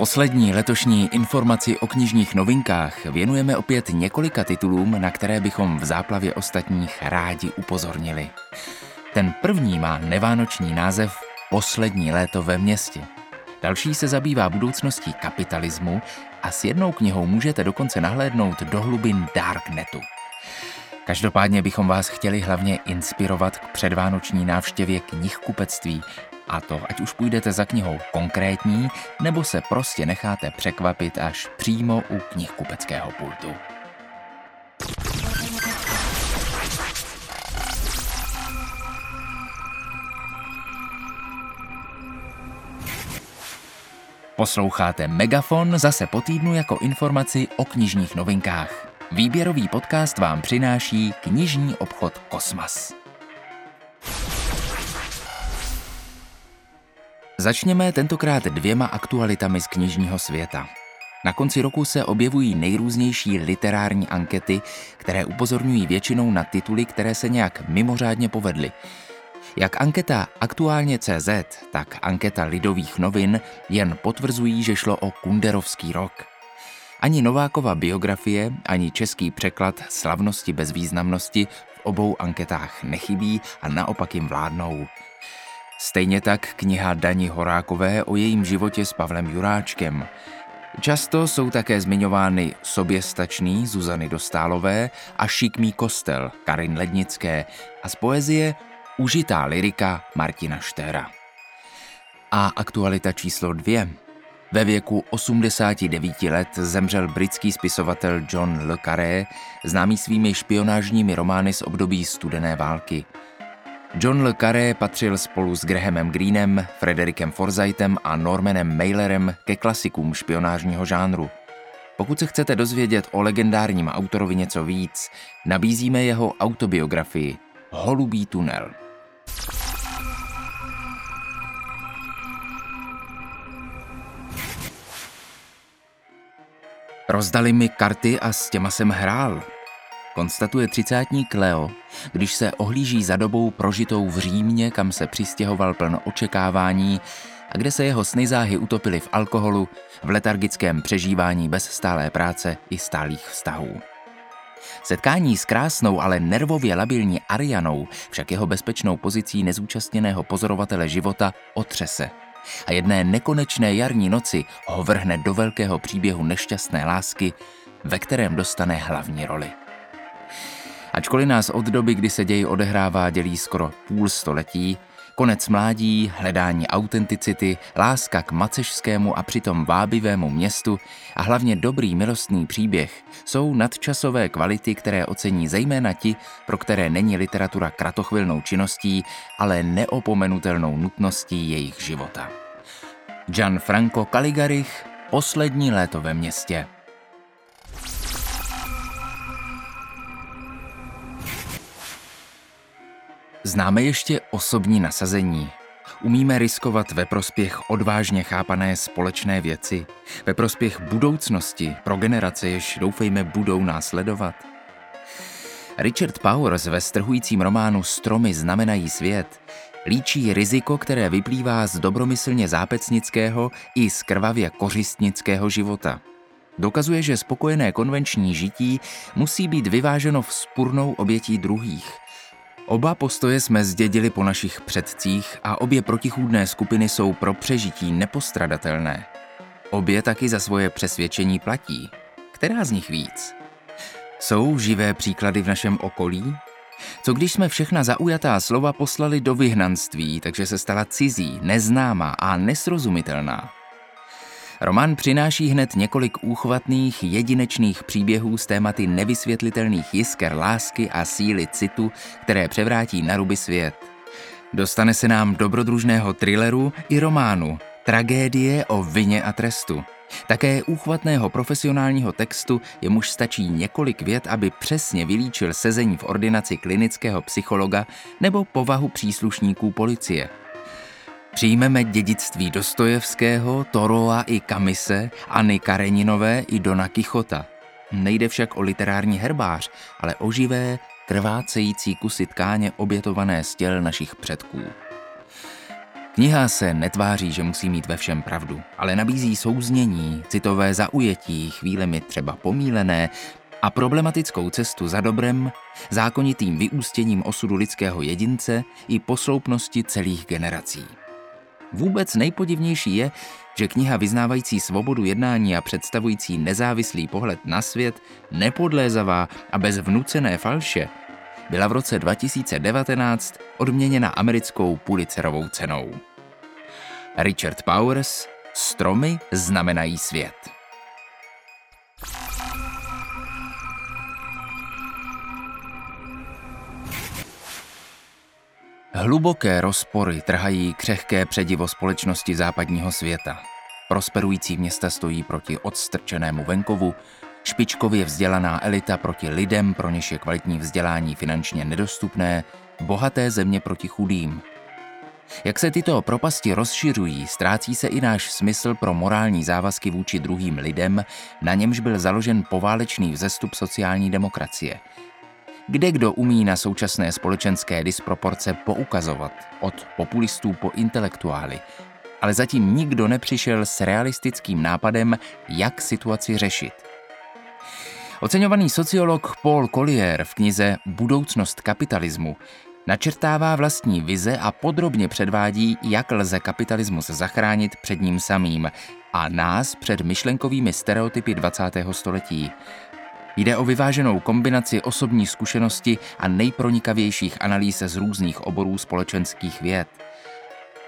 Poslední letošní informaci o knižních novinkách věnujeme opět několika titulům, na které bychom v záplavě ostatních rádi upozornili. Ten první má nevánoční název Poslední léto ve městě. Další se zabývá budoucností kapitalismu a s jednou knihou můžete dokonce nahlédnout do hlubin Darknetu. Každopádně bychom vás chtěli hlavně inspirovat k předvánoční návštěvě knihkupectví, a to ať už půjdete za knihou konkrétní, nebo se prostě necháte překvapit až přímo u knihkupeckého pultu. Posloucháte Megafon zase po týdnu jako informaci o knižních novinkách. Výběrový podcast vám přináší knižní obchod Kosmas. Začněme tentokrát dvěma aktualitami z knižního světa. Na konci roku se objevují nejrůznější literární ankety, které upozorňují většinou na tituly, které se nějak mimořádně povedly. Jak anketa Aktuálně CZ, tak anketa Lidových novin jen potvrzují, že šlo o kunderovský rok. Ani Novákova biografie, ani český překlad Slavnosti bez významnosti v obou anketách nechybí a naopak jim vládnou. Stejně tak kniha Dani Horákové o jejím životě s Pavlem Juráčkem. Často jsou také zmiňovány Soběstačný Zuzany Dostálové a Šikmý kostel Karin Lednické a z poezie Užitá lirika Martina Štéra. A aktualita číslo dvě. Ve věku 89 let zemřel britský spisovatel John Le Carré, známý svými špionážními romány z období studené války – John Le Carré patřil spolu s Grahamem Greenem, Frederikem Forsythem a Normanem Mailerem ke klasikům špionážního žánru. Pokud se chcete dozvědět o legendárním autorovi něco víc, nabízíme jeho autobiografii Holubý tunel. Rozdali mi karty a s těma jsem hrál, konstatuje třicátník Leo, když se ohlíží za dobou prožitou v Římě, kam se přistěhoval plno očekávání a kde se jeho sny záhy utopily v alkoholu, v letargickém přežívání bez stálé práce i stálých vztahů. Setkání s krásnou, ale nervově labilní Arianou však jeho bezpečnou pozicí nezúčastněného pozorovatele života otřese a jedné nekonečné jarní noci ho vrhne do velkého příběhu nešťastné lásky, ve kterém dostane hlavní roli. Ačkoliv nás od doby, kdy se děj odehrává, dělí skoro půl století, konec mládí, hledání autenticity, láska k macešskému a přitom vábivému městu a hlavně dobrý milostný příběh jsou nadčasové kvality, které ocení zejména ti, pro které není literatura kratochvilnou činností, ale neopomenutelnou nutností jejich života. Gianfranco Caligarich Poslední léto ve městě. Známe ještě osobní nasazení. Umíme riskovat ve prospěch odvážně chápané společné věci, ve prospěch budoucnosti pro generace, jež doufejme budou následovat. Richard Powers ve strhujícím románu Stromy znamenají svět líčí riziko, které vyplývá z dobromyslně zápecnického i z krvavě kořistnického života. Dokazuje, že spokojené konvenční žití musí být vyváženo vzpurnou obětí druhých – Oba postoje jsme zdědili po našich předcích a obě protichůdné skupiny jsou pro přežití nepostradatelné. Obě taky za svoje přesvědčení platí. Která z nich víc? Jsou živé příklady v našem okolí? Co když jsme všechna zaujatá slova poslali do vyhnanství, takže se stala cizí, neznámá a nesrozumitelná? Román přináší hned několik úchvatných, jedinečných příběhů s tématy nevysvětlitelných jisker lásky a síly citu, které převrátí na ruby svět. Dostane se nám dobrodružného thrilleru i románu Tragédie o vině a trestu. Také úchvatného profesionálního textu, jemuž stačí několik vět, aby přesně vylíčil sezení v ordinaci klinického psychologa nebo povahu příslušníků policie – Přijmeme dědictví Dostojevského, Toroa i Kamise, Anny Kareninové i Dona Kichota. Nejde však o literární herbář, ale o živé, krvácející kusy tkáně obětované z těl našich předků. Kniha se netváří, že musí mít ve všem pravdu, ale nabízí souznění, citové zaujetí, chvílemi třeba pomílené, a problematickou cestu za dobrem, zákonitým vyústěním osudu lidského jedince i posloupnosti celých generací. Vůbec nejpodivnější je, že kniha vyznávající svobodu jednání a představující nezávislý pohled na svět, nepodlézavá a bez vnucené falše, byla v roce 2019 odměněna americkou Pulitzerovou cenou. Richard Powers Stromy znamenají svět. Hluboké rozpory trhají křehké předivo společnosti západního světa. Prosperující města stojí proti odstrčenému venkovu, špičkově vzdělaná elita proti lidem, pro něž je kvalitní vzdělání finančně nedostupné, bohaté země proti chudým. Jak se tyto propasti rozšiřují, ztrácí se i náš smysl pro morální závazky vůči druhým lidem, na němž byl založen poválečný vzestup sociální demokracie – kde kdo umí na současné společenské disproporce poukazovat, od populistů po intelektuály, ale zatím nikdo nepřišel s realistickým nápadem, jak situaci řešit. Oceňovaný sociolog Paul Collier v knize Budoucnost kapitalismu načrtává vlastní vize a podrobně předvádí, jak lze kapitalismus zachránit před ním samým a nás před myšlenkovými stereotypy 20. století. Jde o vyváženou kombinaci osobní zkušenosti a nejpronikavějších analýz z různých oborů společenských věd.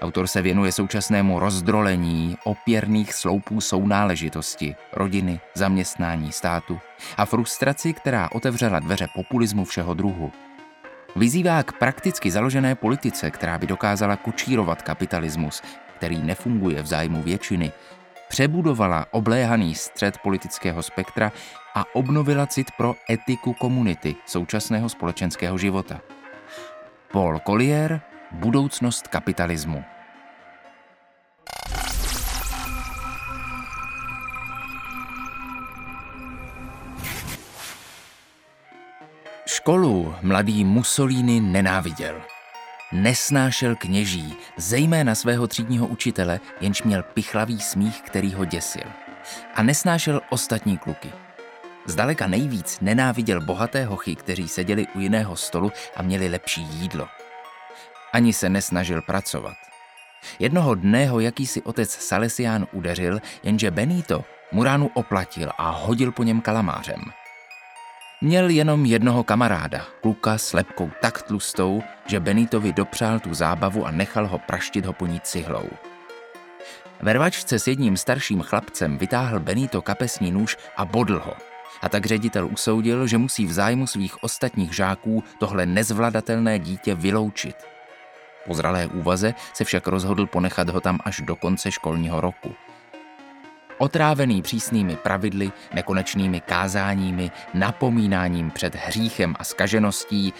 Autor se věnuje současnému rozdrolení opěrných sloupů sounáležitosti, rodiny, zaměstnání státu a frustraci, která otevřela dveře populismu všeho druhu. Vyzývá k prakticky založené politice, která by dokázala kočírovat kapitalismus, který nefunguje v zájmu většiny, přebudovala obléhaný střed politického spektra a obnovila cit pro etiku komunity současného společenského života. Paul Collier Budoucnost kapitalismu Školu mladý Mussolini nenáviděl. Nesnášel kněží, zejména svého třídního učitele, jenž měl pichlavý smích, který ho děsil. A nesnášel ostatní kluky. Zdaleka nejvíc nenáviděl bohaté hochy, kteří seděli u jiného stolu a měli lepší jídlo. Ani se nesnažil pracovat. Jednoho dne ho jakýsi otec Salesián udeřil, jenže Benito mu ránu oplatil a hodil po něm kalamářem. Měl jenom jednoho kamaráda, kluka s lepkou tak tlustou, že Benitovi dopřál tu zábavu a nechal ho praštit ho po ní cihlou. Ve rvačce s jedním starším chlapcem vytáhl Benito kapesní nůž a bodl ho. A tak ředitel usoudil, že musí v zájmu svých ostatních žáků tohle nezvladatelné dítě vyloučit. Po zralé úvaze se však rozhodl ponechat ho tam až do konce školního roku – Otrávený přísnými pravidly, nekonečnými kázáními, napomínáním před hříchem a skažeností,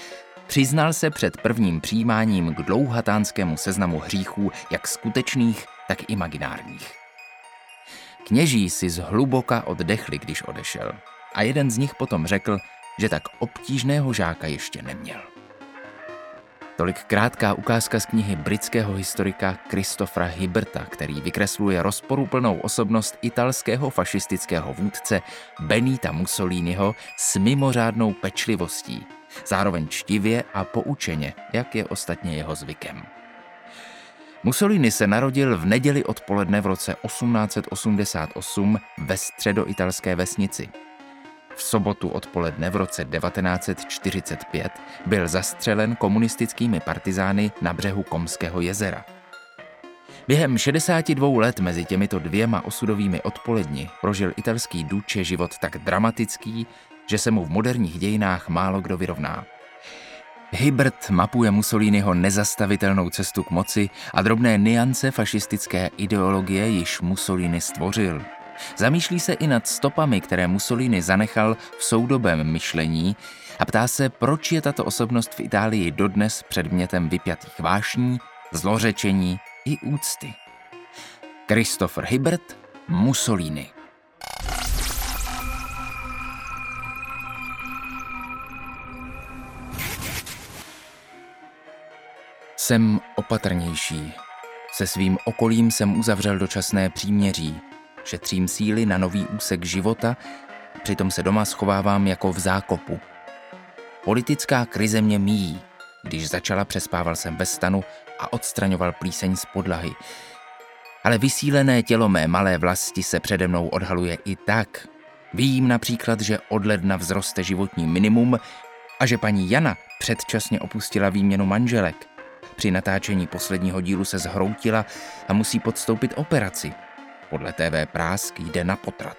přiznal se před prvním přijímáním k dlouhatánskému seznamu hříchů, jak skutečných, tak imaginárních. Kněží si zhluboka oddechli, když odešel. A jeden z nich potom řekl, že tak obtížného žáka ještě neměl. Tolik krátká ukázka z knihy britského historika Christophera Hiberta, který vykresluje rozporuplnou osobnost italského fašistického vůdce Benita Mussoliniho s mimořádnou pečlivostí, zároveň čtivě a poučeně, jak je ostatně jeho zvykem. Mussolini se narodil v neděli odpoledne v roce 1888 ve středoitalské vesnici – v sobotu odpoledne v roce 1945 byl zastřelen komunistickými partizány na břehu Komského jezera. Během 62 let mezi těmito dvěma osudovými odpoledni prožil italský duče život tak dramatický, že se mu v moderních dějinách málo kdo vyrovná. Hibert mapuje Mussoliniho nezastavitelnou cestu k moci a drobné niance fašistické ideologie již Mussolini stvořil – Zamýšlí se i nad stopami, které Mussolini zanechal v soudobém myšlení a ptá se, proč je tato osobnost v Itálii dodnes předmětem vypjatých vášní, zlořečení i úcty. Christopher Hibbert, Mussolini. Jsem opatrnější, Se svým okolím jsem uzavřel dočasné příměří. Šetřím síly na nový úsek života, přitom se doma schovávám jako v zákopu. Politická krize mě míjí. Když začala, přespával jsem ve stanu a odstraňoval plíseň z podlahy. Ale vysílené tělo mé malé vlasti se přede mnou odhaluje i tak. Vím například, že od ledna vzroste životní minimum a že paní Jana předčasně opustila výměnu manželek. Při natáčení posledního dílu se zhroutila a musí podstoupit operaci. Podle TV Prásk jde na potrat.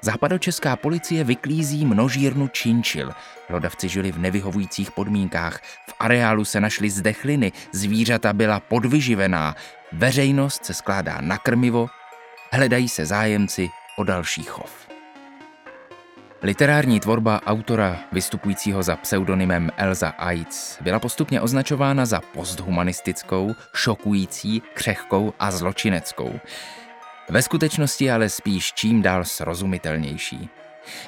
Západočeská policie vyklízí množírnu činčil. Hlodavci žili v nevyhovujících podmínkách. V areálu se našly zdechliny, zvířata byla podvyživená. Veřejnost se skládá na krmivo, hledají se zájemci o další chov. Literární tvorba autora vystupujícího za pseudonymem Elza Aitz byla postupně označována za posthumanistickou, šokující, křehkou a zločineckou. Ve skutečnosti ale spíš čím dál srozumitelnější.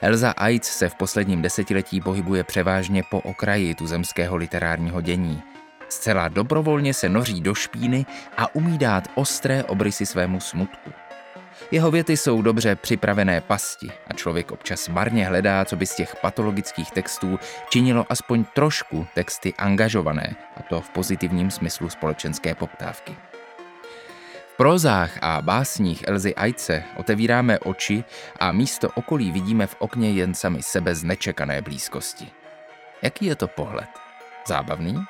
Elza Aitz se v posledním desetiletí pohybuje převážně po okraji tuzemského literárního dění. Zcela dobrovolně se noří do špíny a umí dát ostré obrysy svému smutku. Jeho věty jsou dobře připravené pasti a člověk občas marně hledá, co by z těch patologických textů činilo aspoň trošku texty angažované, a to v pozitivním smyslu společenské poptávky. V prozách a básních Elzy Ajce otevíráme oči a místo okolí vidíme v okně jen sami sebe z nečekané blízkosti. Jaký je to pohled? Zábavný?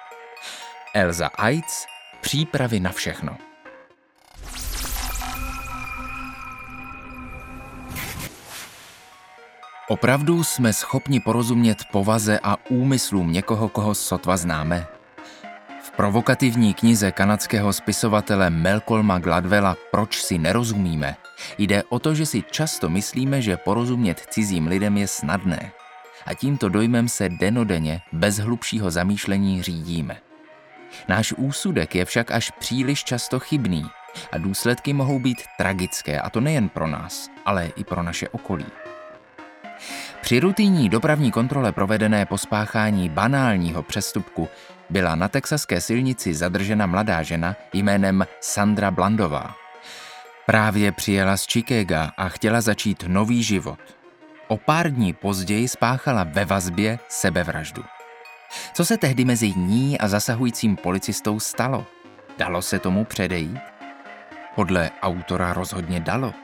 Elza Ajc, přípravy na všechno. Opravdu jsme schopni porozumět povaze a úmyslům někoho, koho sotva známe? Provokativní knize kanadského spisovatele Malcolma Gladwella Proč si nerozumíme jde o to, že si často myslíme, že porozumět cizím lidem je snadné. A tímto dojmem se denodenně bez hlubšího zamýšlení řídíme. Náš úsudek je však až příliš často chybný a důsledky mohou být tragické, a to nejen pro nás, ale i pro naše okolí. Při rutinní dopravní kontrole provedené po spáchání banálního přestupku byla na texaské silnici zadržena mladá žena jménem Sandra Blandová. Právě přijela z Chicaga a chtěla začít nový život. O pár dní později spáchala ve vazbě sebevraždu. Co se tehdy mezi ní a zasahujícím policistou stalo? Dalo se tomu předejít? Podle autora rozhodně dalo.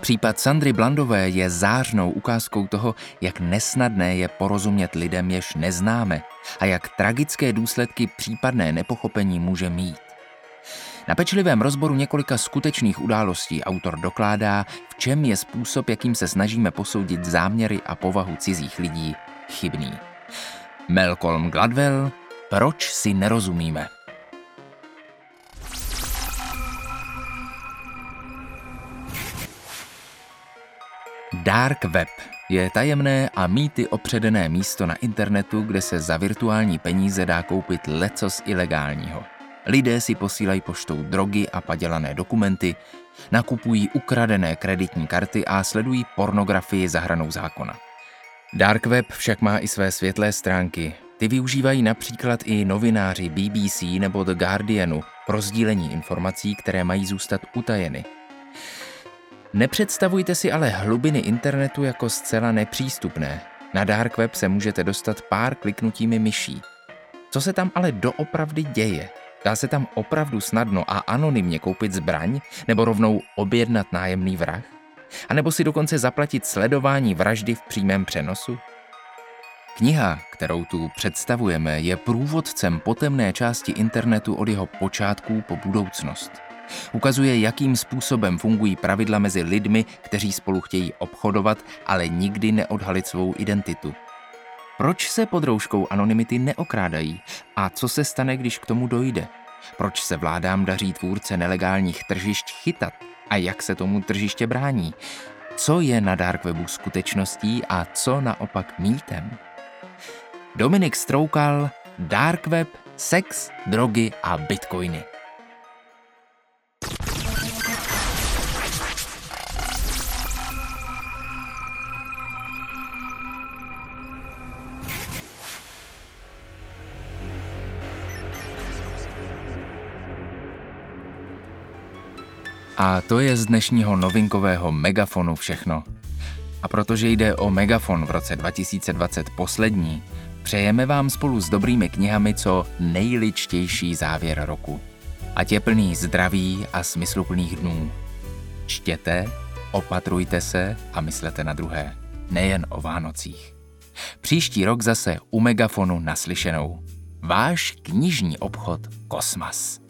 Případ Sandry Blandové je zářnou ukázkou toho, jak nesnadné je porozumět lidem, jež neznáme a jak tragické důsledky případné nepochopení může mít. Na pečlivém rozboru několika skutečných událostí autor dokládá, v čem je způsob, jakým se snažíme posoudit záměry a povahu cizích lidí, chybný. Malcolm Gladwell, proč si nerozumíme? Dark Web je tajemné a mýty opředené místo na internetu, kde se za virtuální peníze dá koupit lecos ilegálního. Lidé si posílají poštou drogy a padělané dokumenty, nakupují ukradené kreditní karty a sledují pornografii za hranou zákona. Dark Web však má i své světlé stránky. Ty využívají například i novináři BBC nebo The Guardianu pro sdílení informací, které mají zůstat utajeny. Nepředstavujte si ale hlubiny internetu jako zcela nepřístupné. Na Dark Web se můžete dostat pár kliknutími myší. Co se tam ale doopravdy děje? Dá se tam opravdu snadno a anonymně koupit zbraň nebo rovnou objednat nájemný vrah? A nebo si dokonce zaplatit sledování vraždy v přímém přenosu? Kniha, kterou tu představujeme, je průvodcem po temné části internetu od jeho počátků po budoucnost. Ukazuje, jakým způsobem fungují pravidla mezi lidmi, kteří spolu chtějí obchodovat, ale nikdy neodhalit svou identitu. Proč se pod rouškou anonymity neokrádají? A co se stane, když k tomu dojde? Proč se vládám daří tvůrce nelegálních tržišť chytat? A jak se tomu tržiště brání? Co je na Darkwebu skutečností a co naopak mýtem? Dominik Stroukal, Darkweb, sex, drogy a bitcoiny. A to je z dnešního novinkového megafonu všechno. A protože jde o megafon v roce 2020 poslední, přejeme vám spolu s dobrými knihami co nejličtější závěr roku. Ať je plný zdraví a smysluplných dnů. Čtěte, opatrujte se a myslete na druhé, nejen o Vánocích. Příští rok zase u Megafonu naslyšenou. Váš knižní obchod Kosmas.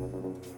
Thank you.